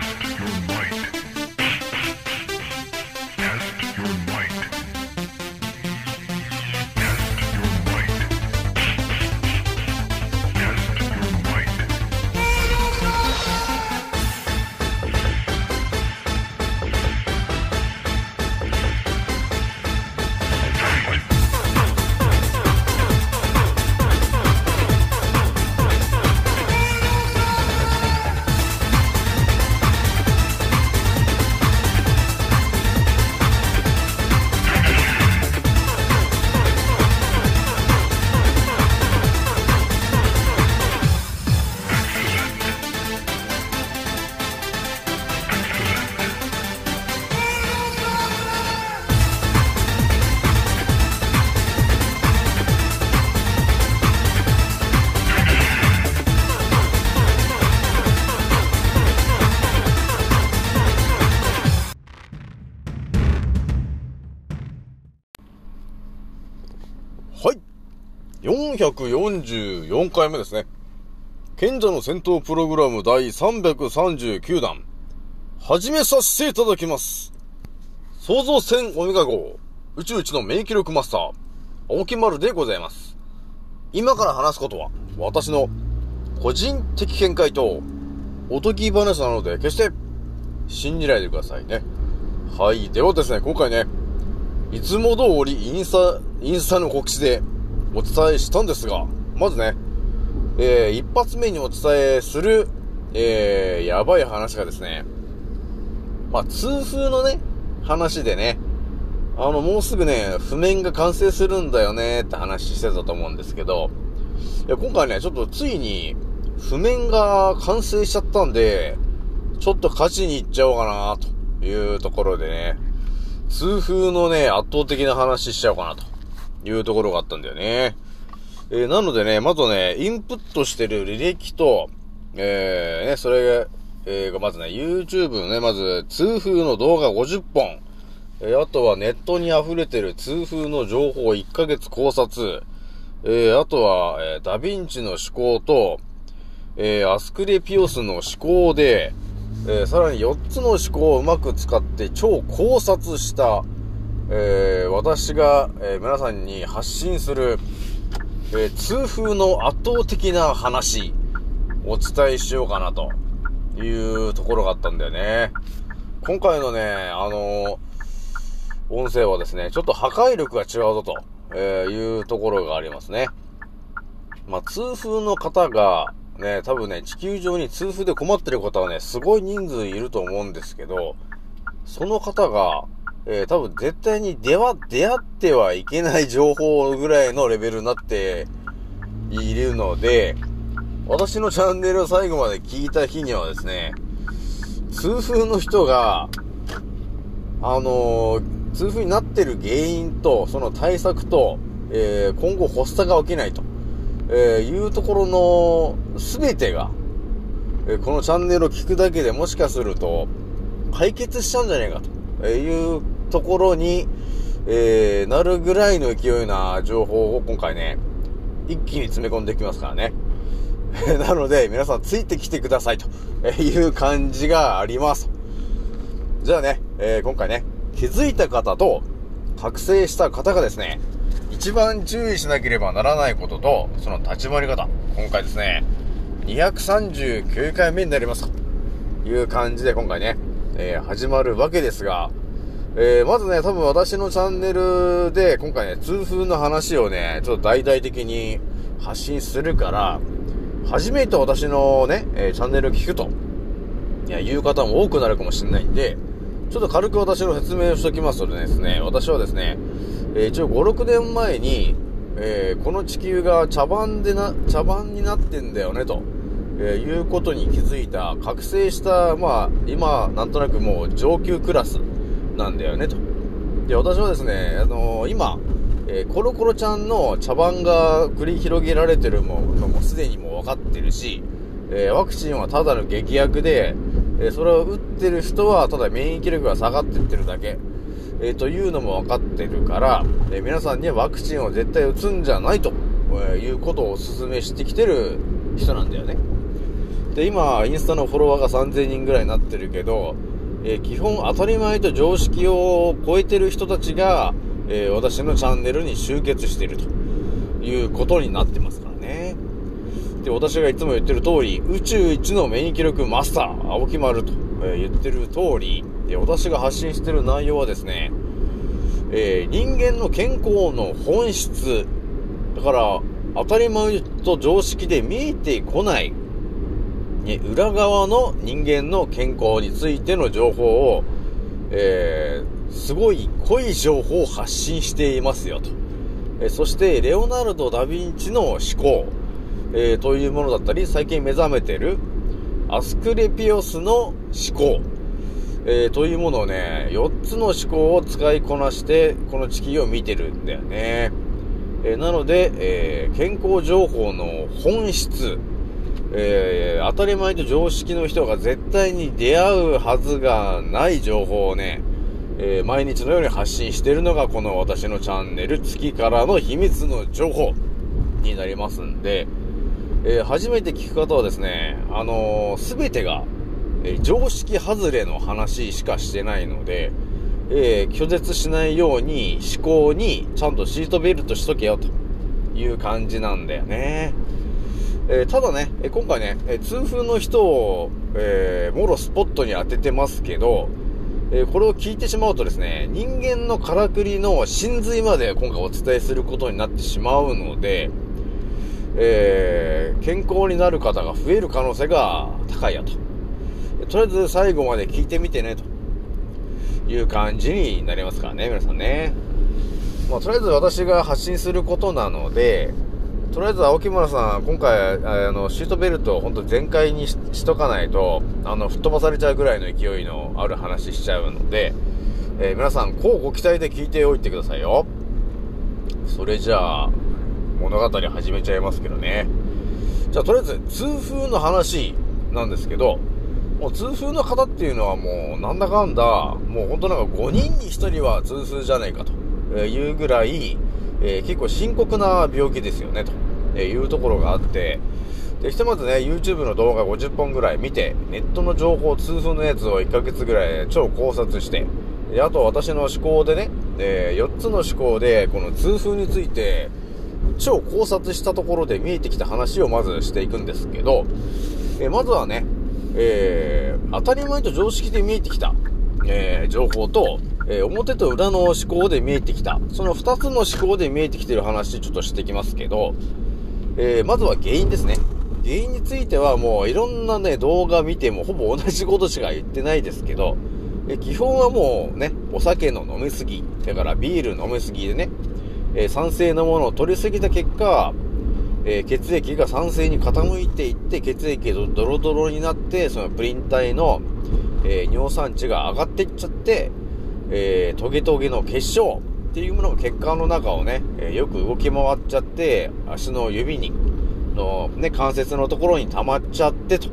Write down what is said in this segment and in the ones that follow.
Test your might. 444回目ですね。賢者の戦闘プログラム第339弾。始めさせていただきます。創造戦オメガ号、宇宙一の免疫力マスター、青木丸でございます。今から話すことは、私の個人的見解と、おとぎ話なので、決して信じないでくださいね。はい。ではですね、今回ね、いつも通りインスタ、インスタの告知でお伝えしたんですが、まずね、えー、一発目にお伝えする、えー、やばい話がですね、まあ、痛風のね、話でね、あの、もうすぐね、譜面が完成するんだよねって話してたと思うんですけど、いや、今回ね、ちょっとついに、譜面が完成しちゃったんで、ちょっと勝ちに行っちゃおうかなというところでね、痛風のね、圧倒的な話しちゃおうかなと。いうところがあったんだよね。えーなのでね、まずね、インプットしてる履歴と、えー、ね、それ、えーがまずね、YouTube のね、まず、痛風の動画50本、えーあとはネットに溢れてる痛風の情報1ヶ月考察、えーあとは、えーダヴィンチの思考と、えーアスクレピオスの思考で、えーさらに4つの思考をうまく使って超考察した、えー私が、えー皆さんに発信する、えー痛風の圧倒的な話、お伝えしようかなというところがあったんだよね。今回のね、あの音声はですね、ちょっと破壊力が違うぞと、えいうところがありますね。まあ、痛風の方が、ね、多分ね、地球上に痛風で困ってる方はね、すごい人数いると思うんですけど、その方が、えー多分絶対に出は、出会ってはいけない情報ぐらいのレベルになっているので、私のチャンネルを最後まで聞いた日にはですね、痛風の人が、あのー痛風になってる原因と、その対策と、えー今後発作が起きないと、えいうところの全てが、えこのチャンネルを聞くだけでもしかすると、解決しちゃうんじゃねえかというところに、えーなるぐらいの勢いな情報を今回ね、一気に詰め込んできますからね。なので、皆さんついてきてくださいという感じがあります。じゃあね、えー今回ね、気づいた方と覚醒した方がですね、一番注意しなければならないことと、その立ち回り方。今回ですね、239回目になりますという感じで今回ね、えー始まるわけですが、えーまずね、多分私のチャンネルで今回ね、痛風の話をね、ちょっと大々的に発信するから、初めて私のね、えーチャンネルを聞くと、いや、言う方も多くなるかもしれないんで、ちょっと軽く私の説明をしておきますとですね、私はですね、えー一応5、6年前に、えーこの地球が茶番でな、茶番になってんだよね、と、えーいうことに気づいた、覚醒した、まあ、今、なんとなくもう上級クラスなんだよね、と。で、私はですね、あのー今、えーコロコロちゃんの茶番が繰り広げられてるものもすでにもう分かってるし、えーワクチンはただの劇薬で、えそれを打ってる人はただ免疫力が下がってってるだけ、えというのも分かってるから、え皆さんにはワクチンを絶対打つんじゃないと、えいうことをお勧めしてきてる人なんだよね。で、今、インスタのフォロワーが3000人ぐらいになってるけど、えー基本当たり前と常識を超えてる人たちが、えー私のチャンネルに集結しているということになってますからね。で、私がいつも言ってる通り、宇宙一の免疫力マスター、青木丸と、え言ってる通り、で私が発信してる内容はですね、えー人間の健康の本質、だから、当たり前と常識で見えてこない、裏側の人間の健康についての情報を、えーすごい濃い情報を発信していますよと。えーそして、レオナルド・ダ・ヴィンチの思考、えーというものだったり、最近目覚めてるアスクレピオスの思考、えーというものをね、4つの思考を使いこなして、この地球を見てるんだよね。えーなので、えー健康情報の本質、えー当たり前と常識の人が絶対に出会うはずがない情報をね、えー毎日のように発信しているのがこの私のチャンネル月からの秘密の情報になりますんで、えー初めて聞く方はですね、あのすべてが、え常識外れの話しかしてないので、え拒絶しないように思考にちゃんとシートベルトしとけよという感じなんだよね。えーただね、今回ね、え痛風の人を、えーもろスポットに当ててますけど、えーこれを聞いてしまうとですね、人間のからくりの真髄まで今回お伝えすることになってしまうので、えー健康になる方が増える可能性が高いやと。とりあえず最後まで聞いてみてね、という感じになりますからね、皆さんね。まあ、とりあえず私が発信することなので、とりあえず青木村さん、今回、あの、シートベルトを本当全開にしとかないと、あの、吹っ飛ばされちゃうぐらいの勢いのある話しちゃうので、えー皆さん、こうご期待で聞いておいてくださいよ。それじゃあ、物語始めちゃいますけどね。じゃあ、とりあえず、痛風の話なんですけど、もう痛風の方っていうのはもう、なんだかんだ、もう本当なんか5人に1人は痛風じゃないかというぐらい、えー結構深刻な病気ですよね、とえーいうところがあって、で、ひとまずね、YouTube の動画50本ぐらい見て、ネットの情報、痛風のやつを1ヶ月ぐらい超考察して、であと私の思考でね、え4つの思考で、この痛風について、超考察したところで見えてきた話をまずしていくんですけど、えまずはね、えー当たり前と常識で見えてきた、えー情報と、えー表と裏の思考で見えてきた、その2つの思考で見えてきてる話ちょっとしてきますけど、えーまずは原因ですね。原因についてはもういろんなね、動画見てもほぼ同じことしか言ってないですけど、え基本はもうね、お酒の飲みすぎ、だからビール飲みすぎでね、えー酸性のものを取りすぎた結果、えー血液が酸性に傾いていって、血液がドロドロになって、そのプリン体の、えー尿酸値が上がっていっちゃって、えートゲトゲの結晶っていうものが血管の中をね、えよく動き回っちゃって、足の指に、のね、関節のところに溜まっちゃってと、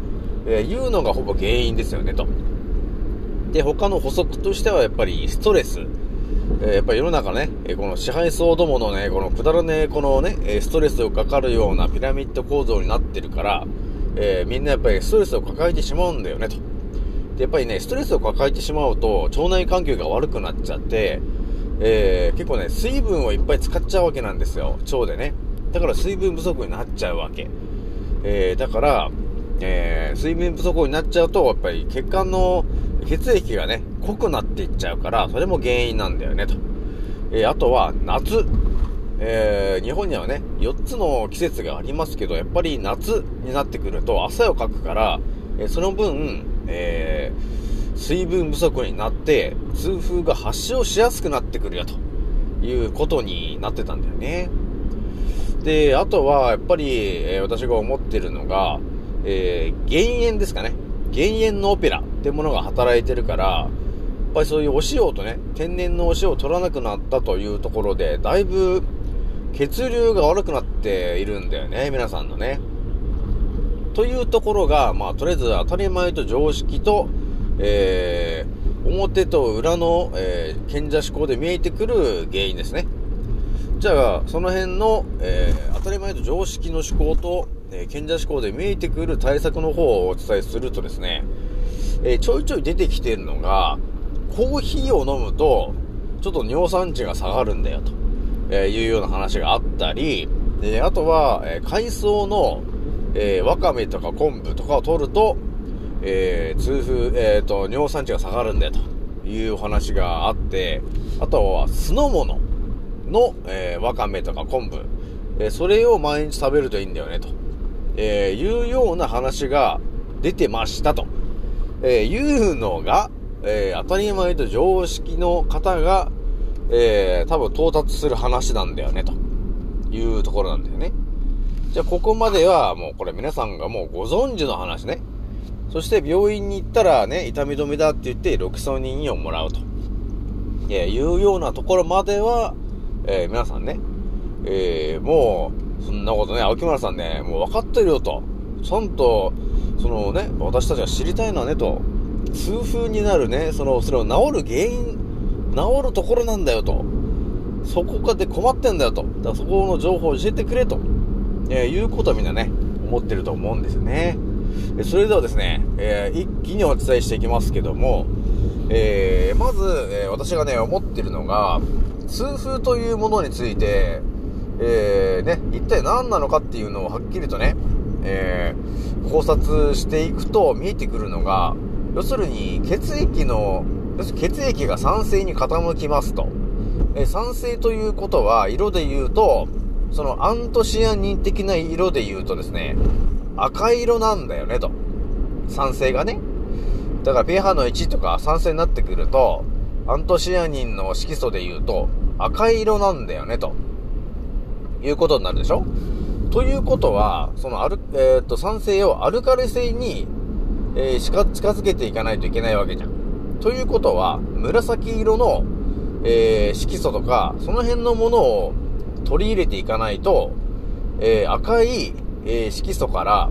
えいうのがほぼ原因ですよね、と。で、他の補足としてはやっぱりストレス。えーやっぱり世の中ね、えこの支配層どものね、このくだらねえ、このね、ストレスをかかるようなピラミッド構造になってるから、えーみんなやっぱりストレスを抱えてしまうんだよね、と。で、やっぱりね、ストレスを抱えてしまうと、腸内環境が悪くなっちゃって、えー結構ね、水分をいっぱい使っちゃうわけなんですよ、腸でね。だから水分不足になっちゃうわけ。えーだから、えー水分不足になっちゃうと、やっぱり血管の血液がね、濃くなっていっちゃうから、それも原因なんだよね、と。えーあとは、夏。えー日本にはね、4つの季節がありますけど、やっぱり夏になってくると汗をかくから、えーその分、えー水分不足になって、痛風が発症しやすくなってくるよ、ということになってたんだよね。で、あとは、やっぱり、えー私が思ってるのが、えー減塩ですかね。減塩のオペラってものが働いてるから、やっぱりそういうお塩とね、天然のお塩を取らなくなったというところで、だいぶ血流が悪くなっているんだよね、皆さんのね。というところが、まあ、とりあえず当たり前と常識と、えー、表と裏の、えー、賢者思考で見えてくる原因ですね。じゃあ、その辺の、えー当たり前と常識の思考と、えー賢者思考で見えてくる対策の方をお伝えするとですね、えーちょいちょい出てきてるのが、コーヒーを飲むと、ちょっと尿酸値が下がるんだよと、えいうような話があったり、であとは、えー海藻の、えーわかめとか昆布とかを取ると、えー痛風、えっ、と、尿酸値が下がるんだよというお話があって、あとは酢の物の、えーわかめとか昆布、えーそれを毎日食べるといいんだよねと、えーいうような話が出てましたと、えーいうのが、えー当たり前と常識の方が、えー多分到達する話なんだよねというところなんだよね。じゃあここまではもうこれ皆さんがもうご存知の話ね。そして病院に行ったらね、痛み止めだって言ってロキソニンをもらうと。えーいうようなところまでは、えー皆さんね、えーもう、そんなことね、秋村さんね、もう分かってるよと。ちゃんと、そのね、私たちが知りたいのはね、と。痛風になるね、その、それを治る原因、治るところなんだよと。そこかで困ってんだよと。だからそこの情報を教えてくれと。えーいうことはみんなね、思ってると思うんですよね。それではですね、えー一気にお伝えしていきますけども、えーまず、えー私がね、思ってるのが、痛風というものについて、えーね、一体何なのかっていうのをはっきりとね、え考察していくと見えてくるのが、要するに血液の、要するに血液が酸性に傾きますと。え酸性ということは、色で言うと、そのアントシアニン的な色で言うとですね、赤色なんだよねと。酸性がね。だから pH の1とか酸性になってくると、アントシアニンの色素で言うと赤色なんだよねと。いうことになるでしょ？ということは、そのアル、えーっと、酸性をアルカリ性に、えーしか近づけていかないといけないわけじゃん。ということは、紫色の、えー色素とか、その辺のものを取り入れていかないと、えー赤い、えー色素から、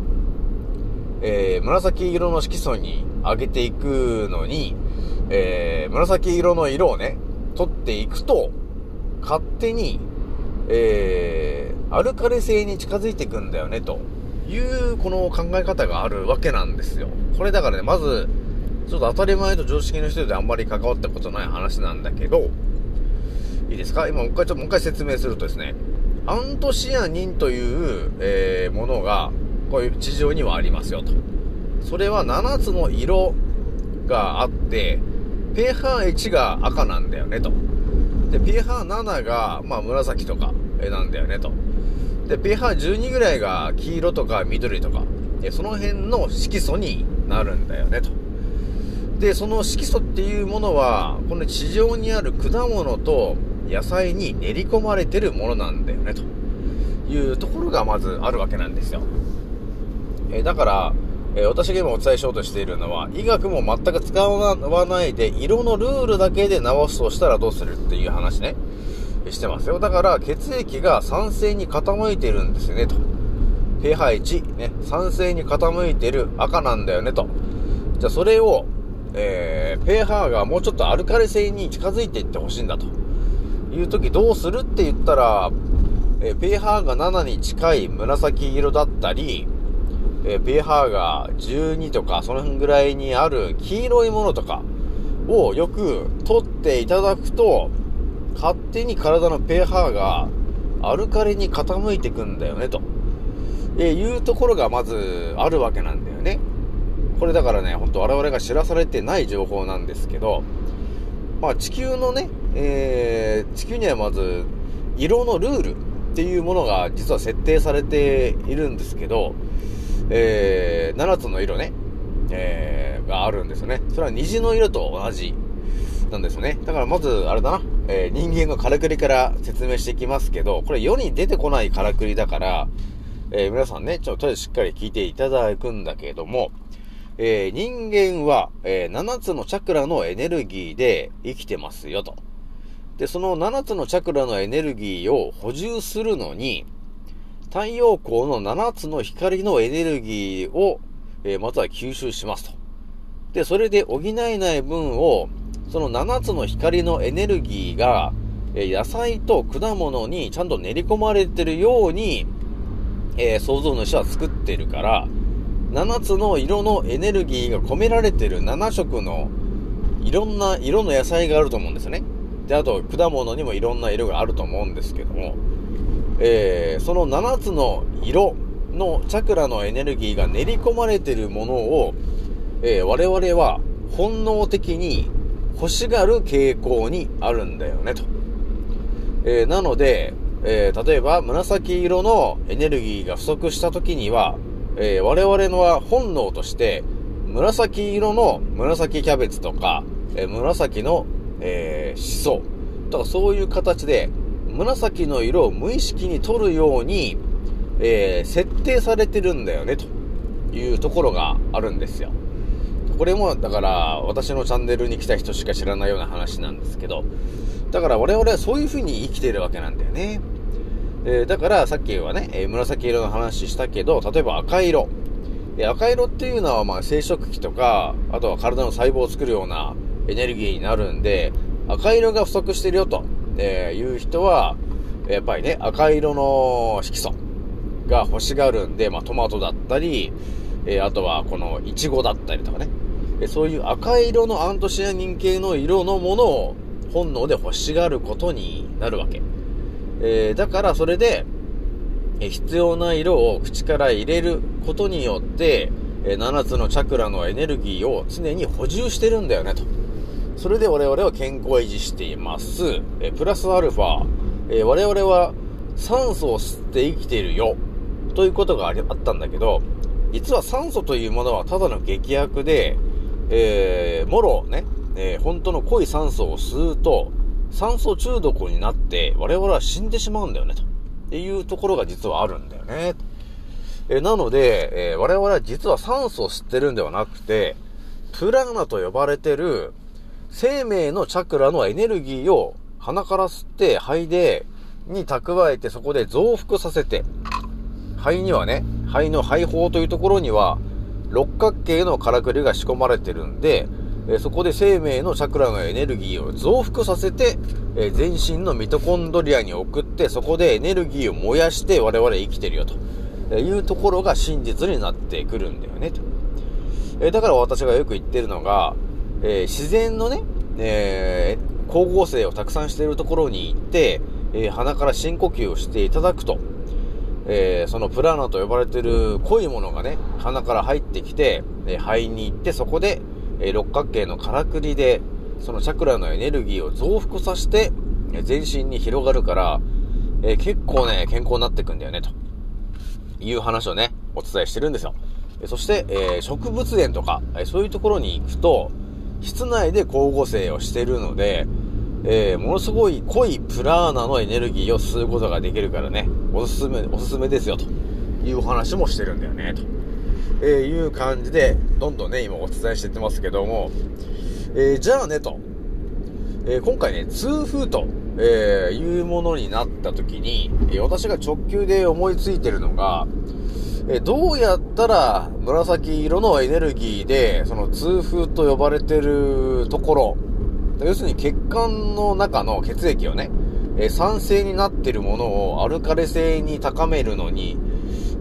えー紫色の色素に上げていくのに、えー紫色の色をね、取っていくと、勝手に、えーアルカリ性に近づいていくんだよね、という、この考え方があるわけなんですよ。これだからね、まず、ちょっと当たり前と常識の人であんまり関わったことない話なんだけど、いいですか？今もう一回、ちょっともう一回説明するとですね、アントシアニンという、えーものが、こういう地上にはありますよと。それは7つの色があって、pH1 が赤なんだよねと。で、pH7 が、まあ紫とか、えなんだよねと。で、pH12 ぐらいが黄色とか緑とか、でその辺の色素になるんだよねと。で、その色素っていうものは、この地上にある果物と野菜に練り込まれてるものなんだよねというところがまずあるわけなんですよ。えだから、え私が今お伝えしようとしているのは、医学も全く使わないで、色のルールだけで治すとしたらどうするっていう話ね、してますよ。だから、血液が酸性に傾いてるんですよね、と。pH1、ね、酸性に傾いてる赤なんだよね、と。じゃあ、それを、えー、pH がもうちょっとアルカリ性に近づいていってほしいんだと。いう時どうするって言ったら、え pH が7に近い紫色だったり、え pH が12とかその辺ぐらいにある黄色いものとかをよく取っていただくと、勝手に体の pH がアルカリに傾いてくんだよね、と、えいうところがまずあるわけなんだよね。これだからね、本当我々が知らされてない情報なんですけど、まあ地球のね、えー地球にはまず色のルールっていうものが実は設定されているんですけど、えー7つの色ね、えーがあるんですよね。それは虹の色と同じなんですよね。だからまず、あれだな、えー人間のからくりから説明していきますけど、これ世に出てこないからくりだから、えー皆さんね、ちょっととりあえずしっかり聞いていただくんだけども、えー人間は、えー7つのチャクラのエネルギーで生きてますよと。で、その7つのチャクラのエネルギーを補充するのに、太陽光の7つの光のエネルギーを、えーまずは吸収しますと。で、それで補えない分を、その7つの光のエネルギーが、えー野菜と果物にちゃんと練り込まれてるように、えー創造主は作ってるから、7つの色のエネルギーが込められてる7色のいろんな色の野菜があると思うんですよね。で、あと果物にもいろんな色があると思うんですけども、えーその7つの色のチャクラのエネルギーが練り込まれてるものを、えー我々は本能的に欲しがる傾向にあるんだよね、と。えーなので、えー例えば紫色のエネルギーが不足した時には、えー我々のは本能として、紫色の紫キャベツとか、えー紫の、えー、シソとかそういう形で、紫の色を無意識に取るように、えー設定されてるんだよね、というところがあるんですよ。これも、だから、私のチャンネルに来た人しか知らないような話なんですけど、だから我々はそういう風に生きてるわけなんだよね。えーだから、さっきはね、えー紫色の話したけど、例えば赤色。えー赤色っていうのは、まあ、生殖器とか、あとは体の細胞を作るようなエネルギーになるんで、赤色が不足してるよと、えいう人は、やっぱりね、赤色の色素が欲しがるんで、まあ、トマトだったり、えあとはこのイチゴだったりとかね、えそういう赤色のアントシアニン系の色のものを本能で欲しがることになるわけ。えだからそれで、え必要な色を口から入れることによって、え7つのチャクラのエネルギーを常に補充してるんだよねと。それで我々は健康を維持しています。えプラスアルファ、え我々は酸素を吸って生きているよ。ということがあったんだけど、実は酸素というものはただの劇薬で、えー、もろね、えー本当の濃い酸素を吸うと、酸素中毒になって我々は死んでしまうんだよね、と。いうところが実はあるんだよね。えーなので、え我々は実は酸素を吸ってるんではなくて、プラーナと呼ばれてる生命のチャクラのエネルギーを鼻から吸って肺で、に蓄えてそこで増幅させて、肺にはね、肺の肺胞というところには、六角形のからくりが仕込まれてるんで、えそこで生命のチャクラのエネルギーを増幅させて、え全身のミトコンドリアに送って、そこでエネルギーを燃やして我々生きてるよとえいうところが真実になってくるんだよねと。えだから私がよく言ってるのが、えー自然のね、えー光合成をたくさんしているところに行って、えー鼻から深呼吸をしていただくと、えーそのプラーナと呼ばれている濃いものがね、鼻から入ってきて、えー肺に行って、そこで、えー六角形のからくりで、そのチャクラのエネルギーを増幅させて、えー全身に広がるから、えー結構ね、健康になっていくんだよね、という話をね、お伝えしてるんですよ。そして、えー植物園とか、えーそういうところに行くと、室内で光合成をしてるので、えーものすごい濃いプラーナのエネルギーを吸うことができるからね、おすすめ、おすすめですよ、と。いうお話もしてるんだよね、と、えーいう感じで、どんどんね、今お伝えしていってますけども、えーじゃあね、と、えー今回ね、痛風と、えいうものになった時に、え私が直球で思いついてるのが、えどうやったら紫色のエネルギーで、その痛風と呼ばれてるところ、要するに血管の中の血液をね、え酸性になってるものをアルカリ性に高めるのに、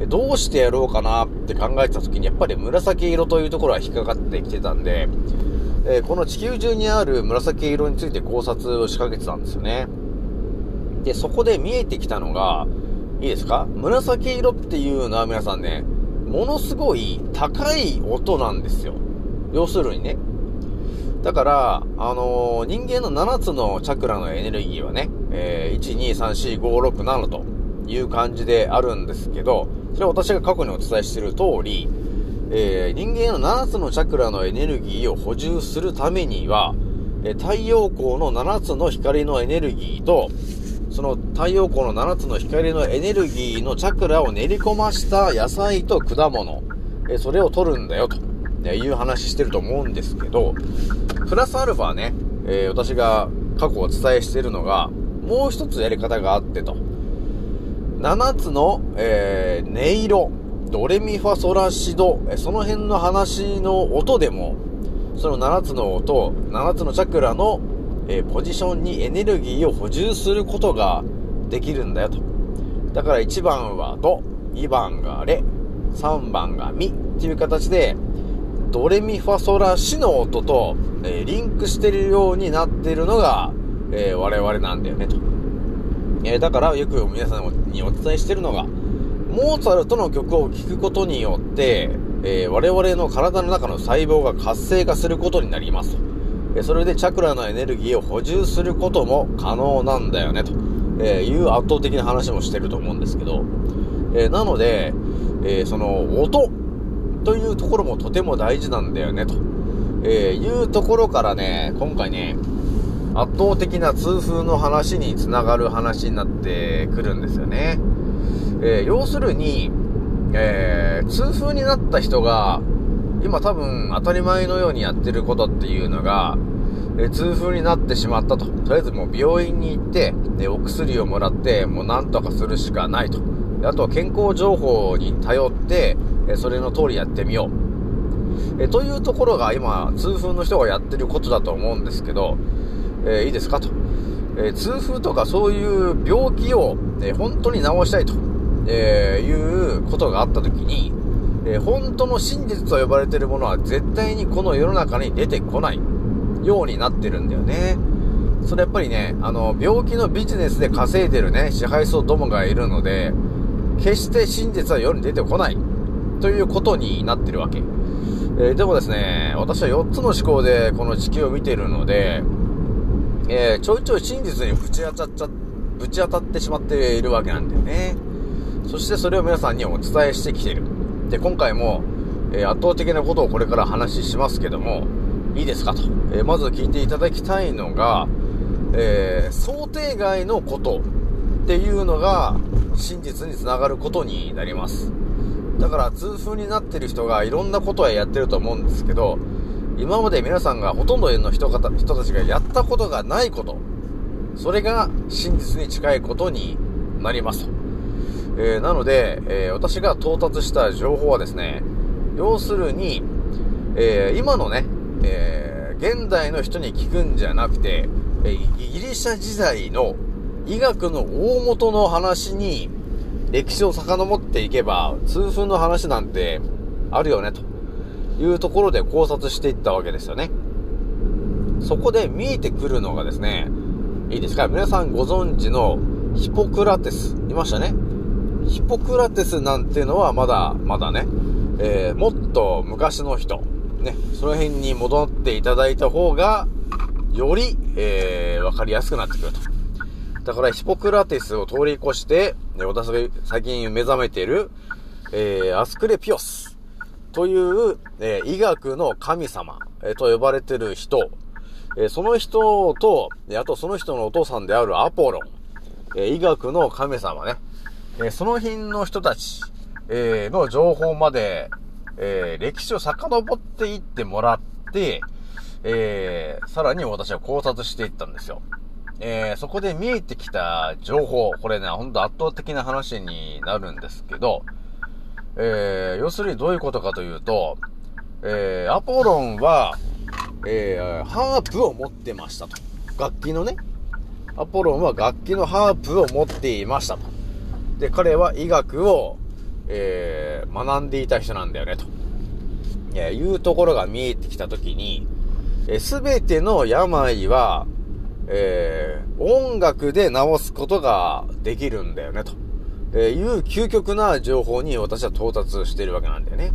どうしてやろうかなって考えてた時に、やっぱり紫色というところは引っかかってきてたんで、えーこの地球中にある紫色について考察を仕掛けてたんですよね。で、そこで見えてきたのが、いいですか？紫色っていうのは皆さんね、ものすごい高い音なんですよ。要するにね。だから、あのー人間の7つのチャクラのエネルギーはね、えー、1、2、3、4、5、6、7という感じであるんですけど、それは私が過去にお伝えしている通り、えー人間の7つのチャクラのエネルギーを補充するためには、え太陽光の7つの光のエネルギーと、その太陽光の7つの光のエネルギーのチャクラを練り込ました野菜と果物、えそれを取るんだよと。えいう話してると思うんですけど、プラスアルファね、えー私が過去お伝えしているのが、もう一つやり方があってと。7つの、えー音色、ドレミファソラシド、えその辺の話の音でも、その7つの音、7つのチャクラの、えーポジションにエネルギーを補充することができるんだよと。だから1番はド、2番がレ、3番がミっていう形で、ドレミファソラシの音と、えーリンクしてるようになってるのが、えー我々なんだよね、と。えだからよく皆さんにお伝えしてるのが、モーツァルトの曲を聴くことによって、えー我々の体の中の細胞が活性化することになりますと。それでチャクラのエネルギーを補充することも可能なんだよね、と。いう圧倒的な話もしてると思うんですけど、えなので、えその音というところもとても大事なんだよね、と、えいうところからね、今回ね、圧倒的な痛風の話につながる話になってくるんですよね。え要するに、え痛風になった人が、今多分当たり前のようにやってることっていうのが、え痛風になってしまったと。とりあえずもう病院に行って、でお薬をもらって、もうなんとかするしかないと。あとは健康情報に頼って、えそれの通りやってみよう。えというところが今、痛風の人がやってることだと思うんですけど、えーいいですかと。えー痛風とかそういう病気を、えー本当に治したいと、えいうことがあった時に、えー本当の真実と呼ばれているものは絶対にこの世の中に出てこないようになってるんだよね。それやっぱりね、あの、病気のビジネスで稼いでるね、支配層どもがいるので、決して真実は世に出てこないということになってるわけ。えーでもですね、私は4つの思考でこの地球を見てるので、えーちょいちょい真実にぶち当たっちゃ、ぶち当たってしまっているわけなんだよね。そしてそれを皆さんにお伝えしてきている。で、今回も、えー圧倒的なことをこれから話しますけども、いいですかと。えーまず聞いていただきたいのが、えー想定外のことっていうのが真実につながることになります。だから痛風になってる人がいろんなことはやってると思うんですけど、今まで皆さんがほとんどの人方人たちがやったことがないこと、それが真実に近いことになりますと。えーなので、えー私が到達した情報はですね、要するに、えー今のね、え現代の人に聞くんじゃなくて、えギリシャ時代の医学の大元の話に歴史を遡っていけば、痛風の話なんてあるよね、というところで考察していったわけですよね。そこで見えてくるのがですね、いいですか？皆さんご存知のヒポクラテス、いましたね？ヒポクラテスなんてのはまだ、まだね、えーもっと昔の人、ね、その辺に戻っていただいた方が、より、えーわかりやすくなってくると。だからヒポクラテスを通り越して、ね私が最近目覚めている、えーアスクレピオスという、えー医学の神様、えーと呼ばれてる人、えーその人と、あとその人のお父さんであるアポロン、えー医学の神様ね、えその辺の人たち、えーの情報まで、え歴史を遡っていってもらって、えさらに私は考察していったんですよ。えそこで見えてきた情報、これね、ほんと圧倒的な話になるんですけど、え要するにどういうことかというと、えアポロンは、えーハープを持ってましたと。楽器のね。アポロンは楽器のハープを持っていましたと。で、彼は医学を、えー学んでいた人なんだよね、と。えいうところが見えてきたときに、すべての病は、えー音楽で治すことができるんだよね、と。えいう究極な情報に私は到達しているわけなんだよね。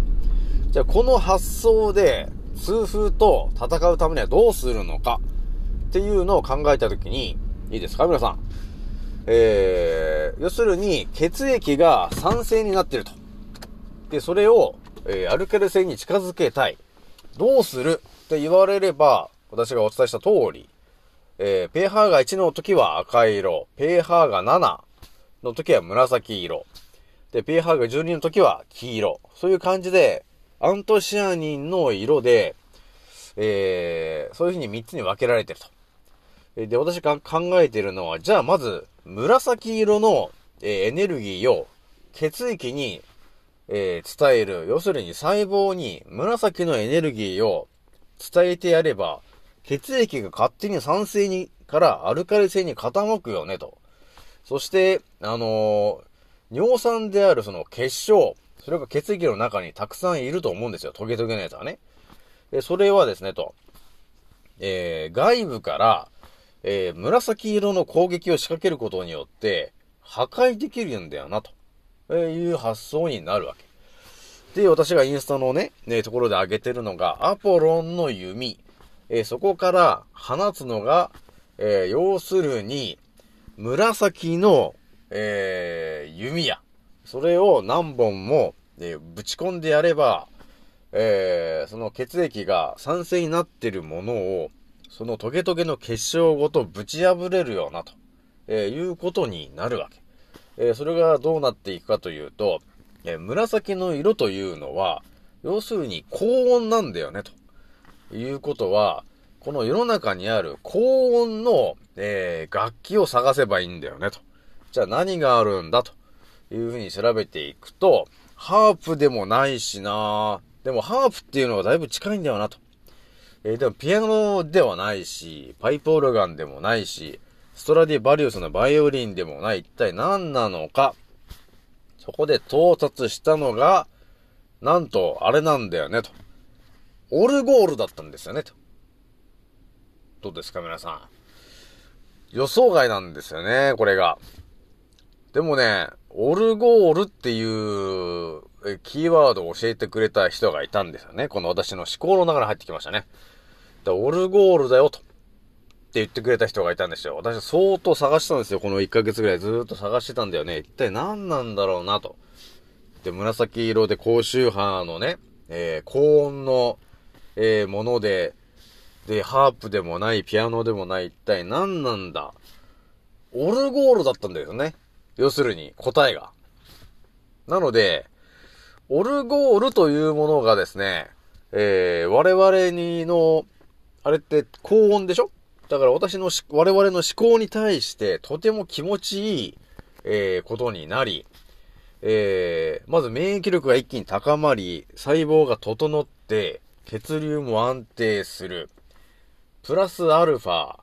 じゃあ、この発想で、痛風と戦うためにはどうするのかっていうのを考えたときに、いいですか皆さん？えー、要するに、血液が酸性になってると。で、それを、えーアルカリ性に近づけたい。どうするって言われれば、私がお伝えした通り、えー、pH が1の時は赤色、pH が7の時は紫色、で、pH が12の時は黄色。そういう感じで、アントシアニンの色で、えー、そういう風に3つに分けられてると。で、私が考えているのは、じゃあまず、紫色の、えエネルギーを血液に、えー伝える。要するに細胞に紫のエネルギーを伝えてやれば、血液が勝手に酸性に、からアルカリ性に傾くよね、と。そして、あのー尿酸であるその結晶、それが血液の中にたくさんいると思うんですよ。トゲトゲのやつはね。で、それはですね、と、えー、外部から、えー、紫色の攻撃を仕掛けることによって、破壊できるんだよな、と、いう発想になるわけ。で、私がインスタのね、ね、ところで上げてるのが、アポロンの弓。えーそこから放つのが、えー要するに、紫の、えー弓矢。それを何本も、えぶち込んでやれば、えその血液が酸性になってるものを、そのトゲトゲの結晶ごとぶち破れるようなと、えいうことになるわけ。えそれがどうなっていくかというと、え紫の色というのは、要するに高温なんだよね、ということは、この世の中にある高温の、えー楽器を探せばいいんだよね、と。じゃあ何があるんだ、というふうに調べていくと、ハープでもないしなでもハープっていうのはだいぶ近いんだよな、と。えーでもピアノではないし、パイプオルガンでもないし、ストラディバリウスのバイオリンでもない、一体何なのか？そこで到達したのが、なんと、あれなんだよね、と。オルゴールだったんですよね、と。どうですか、皆さん？予想外なんですよね、これが。でもね、オルゴールっていうえキーワードを教えてくれた人がいたんですよね。この私の思考の中に入ってきましたね。だオルゴールだよ、と。って言ってくれた人がいたんですよ。私は相当探したんですよ。この1ヶ月ぐらいずっと探してたんだよね。一体何なんだろうな、と。で、紫色で高周波のね、えー高音の、えーもので、で、ハープでもない、ピアノでもない、一体何なんだ？オルゴールだったんだよね。要するに、答えが。なので、オルゴールというものがですね、えー、我々にの、あれって高音でしょ？だから私のし、我々の思考に対してとても気持ちいい、えー、ことになり、えー、まず免疫力が一気に高まり、細胞が整って、血流も安定する。プラスアルファ、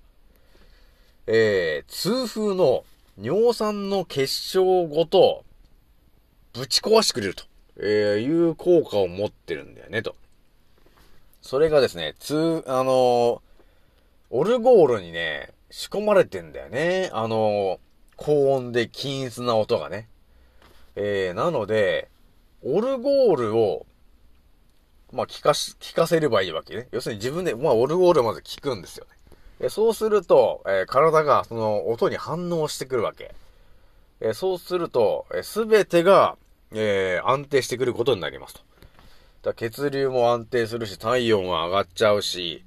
えー、痛風の尿酸の結晶ごと、ぶち壊してくれると、えーいう効果を持ってるんだよね、と。それがですね、つ、あのオルゴールにね、仕込まれてんだよね。あの高音で均一な音がね。えー、なので、オルゴールを、まあ、聞かし、聞かせればいいわけね。要するに自分で、まあ、オルゴールをまず聞くんですよね。えそうすると、えー体がその音に反応してくるわけ。えーそうすると、すべてが、えー安定してくることになりますと。だ血流も安定するし、体温は上がっちゃうし、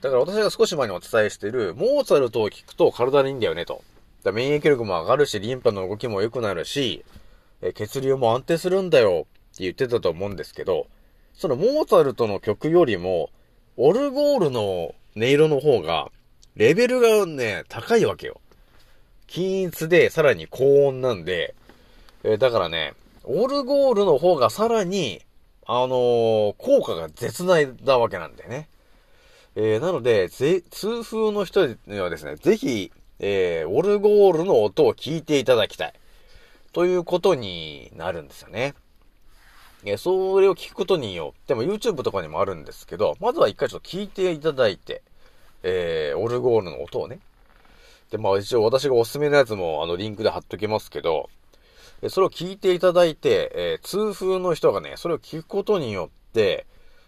だから私が少し前にお伝えしてる、モーツァルトを聞くと体にいいんだよねと。だ免疫力も上がるし、リンパの動きも良くなるし、え血流も安定するんだよって言ってたと思うんですけど、そのモーツァルトの曲よりも、オルゴールの音色の方が、レベルがね、高いわけよ。均一で、さらに高音なんで、えだからね、オルゴールの方がさらに、あのー効果が絶大なわけなんだよね。えーなので、ぜ、痛風の人にはですね、ぜひ、えーオルゴールの音を聞いていただきたい。ということになるんですよね。えそれを聞くことによって、も YouTube とかにもあるんですけど、まずは一回ちょっと聞いていただいて、えーオルゴールの音をね。で、まあ一応私がおすすめのやつもあのリンクで貼っときますけど、それを聞いていただいて、えー痛風の人がね、それを聞くことによって、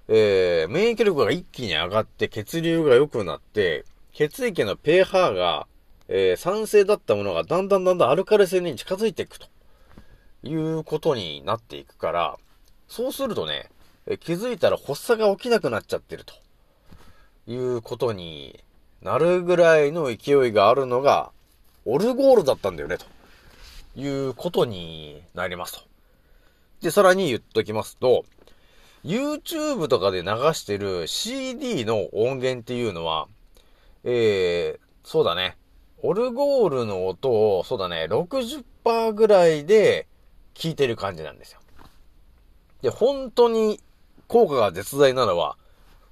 えー免疫力が一気に上がって血流が良くなって、血液の pH が、えー酸性だったものがだんだんだんだんアルカリ性に近づいていくと。いうことになっていくから、そうするとね、え気づいたら発作が起きなくなっちゃってると。いうことになるぐらいの勢いがあるのが、オルゴールだったんだよね、と。いうことになりますと。で、さらに言っときますと、YouTube とかで流してる CD の音源っていうのは、えー、そうだね。オルゴールの音を、そうだね、60%ぐらいで聞いてる感じなんですよ。で、本当に効果が絶大なのは、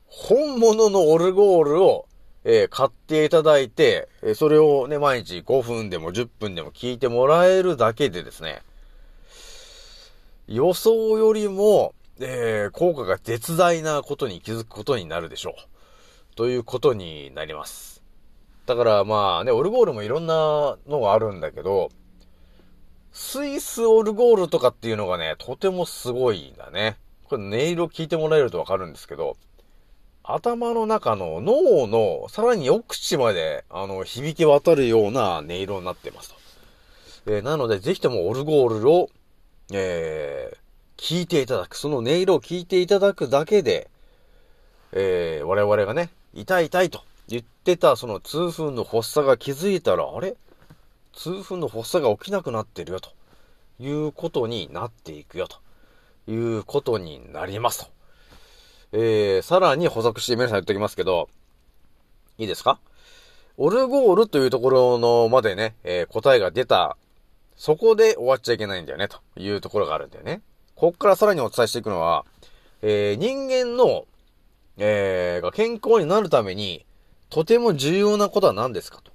本物のオルゴールを、え買っていただいて、えそれをね、毎日5分でも10分でも聞いてもらえるだけでですね、予想よりも、えー、効果が絶大なことに気づくことになるでしょう。ということになります。だからまあね、オルゴールもいろんなのがあるんだけど、スイスオルゴールとかっていうのがね、とてもすごいんだね。これ音色聞いてもらえるとわかるんですけど、頭の中の脳のさらに奥地まで、あの、響き渡るような音色になってますと。えーなので、ぜひともオルゴールを、えー聞いていただく、その音色を聞いていただくだけで、えー我々がね、痛い痛いと言ってたその痛風の発作が気づいたら、あれ？痛風の発作が起きなくなってるよということになっていくよということになりますと。えー、さらに補足して皆さん言っておきますけど、いいですか？オルゴールというところのまでね、えー答えが出た、そこで終わっちゃいけないんだよね、というところがあるんだよね。こっからさらにお伝えしていくのは、えー人間の、えーが健康になるために、とても重要なことは何ですか？と、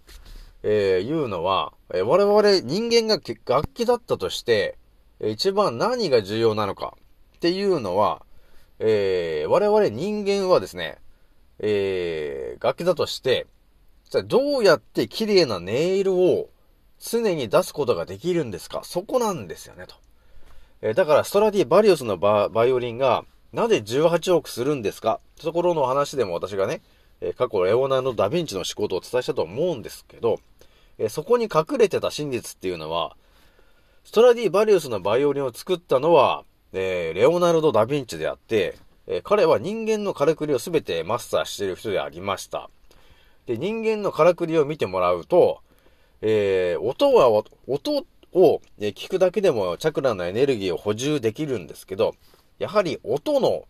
えーいうのは、えー我々人間が楽器だったとして、一番何が重要なのかっていうのは、えー我々人間はですね、えー楽器だとして、じゃどうやって綺麗な音色を常に出すことができるんですか？そこなんですよね、と。えーだから、ストラディバリオスのバイオリンが、なぜ18億するんですか？ってところの話でも私がね、え過去レオナルド・ダ・ヴィンチの仕事をお伝えしたと思うんですけど、えそこに隠れてた真実っていうのは、ストラディバリウスのバイオリンを作ったのは、えレオナルド・ダ・ヴィンチであって、え彼は人間のからくりを全てマスターしている人でありました。で、人間のからくりを見てもらうと、えー音は、音を聞くだけでもチャクラのエネルギーを補充できるんですけど、やはり音の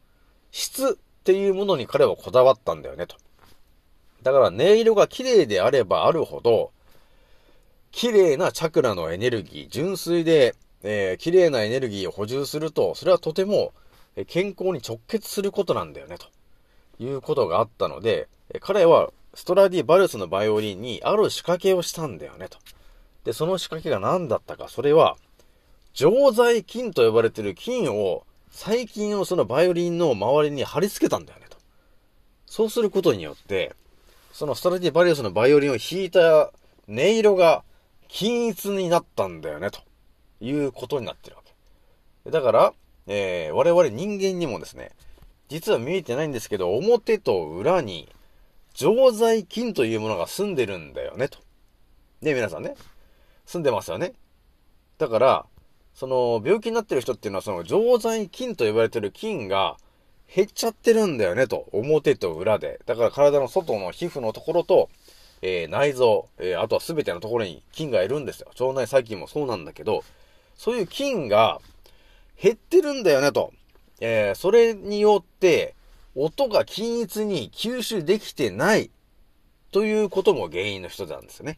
質っていうものに彼はこだわったんだよね、と。だから音色が綺麗であればあるほど、綺麗なチャクラのエネルギー、純粋で、えー綺麗なエネルギーを補充すると、それはとても健康に直結することなんだよね、ということがあったので、彼はストラディバルスのバイオリンにある仕掛けをしたんだよね、と。で、その仕掛けが何だったか、それは、常在菌と呼ばれている菌を、細菌をそのバイオリンの周りに貼り付けたんだよね、と。そうすることによって、そのストラディバリウスのバイオリンを弾いた音色が均一になったんだよね、ということになってるわけ。だから、えー我々人間にもですね、実は見えてないんですけど、表と裏に常在菌というものが住んでるんだよね、と。ね、皆さんね。住んでますよね。だから、その、病気になってる人っていうのは、その、常在菌と呼ばれてる菌が減っちゃってるんだよね、と。表と裏で。だから体の外の皮膚のところと、えー内臓、えーあとは全てのところに菌がいるんですよ。腸内細菌もそうなんだけど、そういう菌が減ってるんだよね、と。えーそれによって、音が均一に吸収できてないということも原因の一つなんですよね。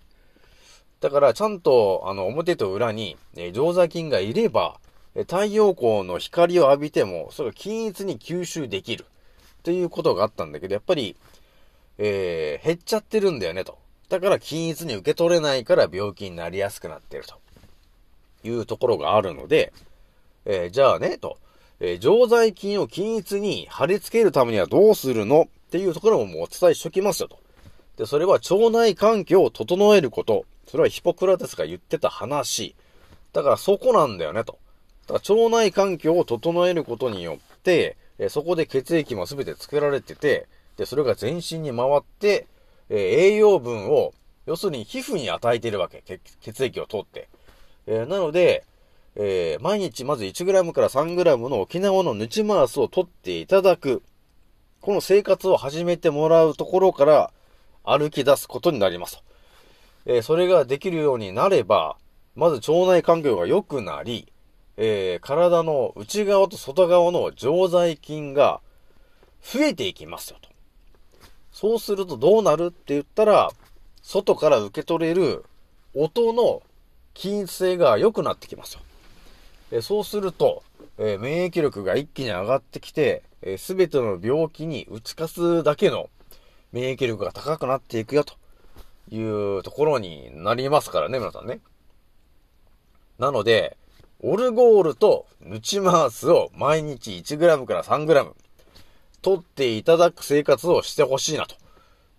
だから、ちゃんと、あの、表と裏に、えー常在菌がいれば、え太陽光の光を浴びても、それが均一に吸収できる。ということがあったんだけど、やっぱり、えー減っちゃってるんだよね、と。だから、均一に受け取れないから病気になりやすくなってると。いうところがあるので、えーじゃあね、と。えー常在菌を均一に貼り付けるためにはどうするのっていうところももうお伝えしときますよと。で、それは腸内環境を整えること。それはヒポクラテスが言ってた話。だからそこなんだよねと。だから腸内環境を整えることによって、えーそこで血液も全て作られてて、で、それが全身に回って、えー栄養分を、要するに皮膚に与えてるわけ。血血液を通って。えーなので、えー毎日まず 1g から 3g の沖縄のヌチマースを取っていただく。この生活を始めてもらうところから歩き出すことになりますと。えーそれができるようになれば、まず腸内環境が良くなり、えー体の内側と外側の常在菌が増えていきますよと。そうするとどうなるって言ったら、外から受け取れる音の均一性が良くなってきますよ。えそうすると、え免疫力が一気に上がってきて、すべての病気に打ち勝つだけの免疫力が高くなっていくよというところになりますからね、皆さんね。なので、オルゴールとヌチマースを毎日 1g から 3g 取っていただく生活をしてほしいなと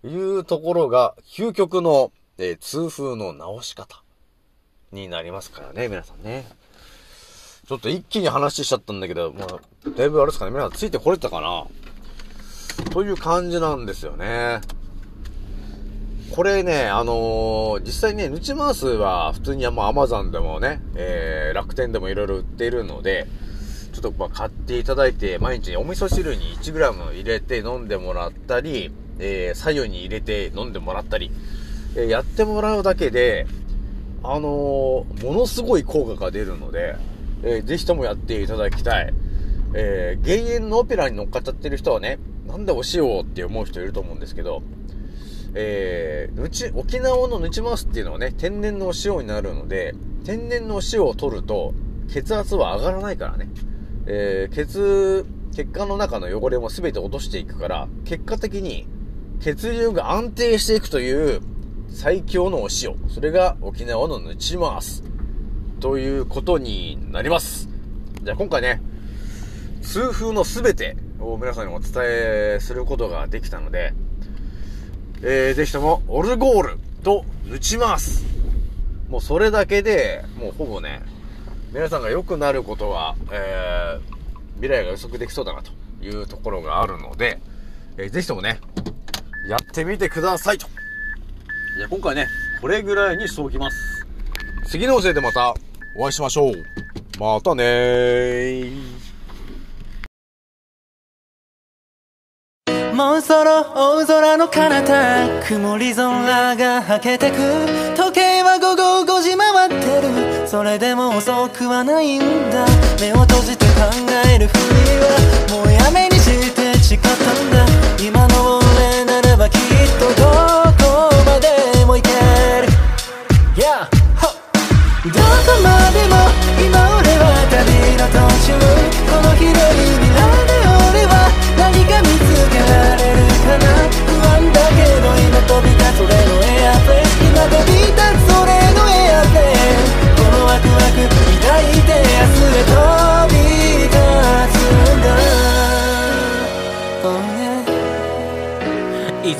いうところが究極の、えー痛風の治し方になりますからね、皆さんね。ちょっと一気に話しちゃったんだけど、まあ、だいぶあれですかね、皆さんついてこれたかなという感じなんですよね。これね、あのー実際ね、ヌチマースは普通にもう Amazon でもね、えー、楽天でもいろいろ売っているので、ちょっとまあ買っていただいて、毎日お味噌汁に 1g 入れて飲んでもらったり、えー、左右に入れて飲んでもらったり、えーやってもらうだけで、あのーものすごい効果が出るので、えーぜひともやっていただきたい。えー、減塩のオペラに乗っかっちゃってる人はね、なんでお塩をって思う人いると思うんですけど、えー、ぬち、沖縄のヌチマースっていうのはね、天然のお塩になるので、天然のお塩を取ると、血圧は上がらないからね。えー、血、血管の中の汚れも全て落としていくから、結果的に血流が安定していくという最強のお塩。それが沖縄のヌチマース。ということになります。じゃあ今回ね、痛風のすべてを皆さんにお伝えすることができたので、えー、ぜひとも、オルゴールと打ちます。もうそれだけで、もうほぼね、皆さんが良くなることは、えー、未来が予測できそうだなというところがあるので、えー、ぜひともね、やってみてくださいと。じゃあ今回ね、これぐらいにしておきます。次の音声でまたお会いしましょう。またねー。もうそろ大空の彼方曇り空がはけてく時計は午後5時回ってるそれでも遅くはないんだ目を閉じて考えるふりはもうやめにして誓ったんだ今の俺ならばきっと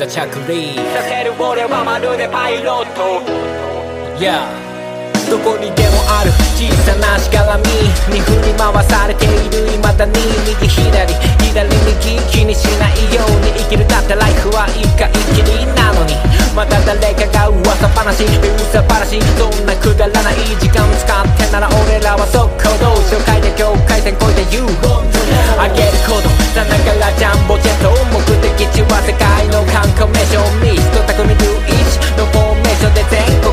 着陸させる俺はまるでパイロット。Yeah どこにでもある。小さなしがらみに振り回されている。未だに右左左右気にしないように生きる。だってライフは一回きりなのに。また誰かが噂話。噂話。そんなくだらない時間使ってなら俺らは速攻動紹介で境界線越えて You あげること。さながらジャンボジェット。目的地は世界の観光名所。ミスト匠ルイチのフォーメーションで全国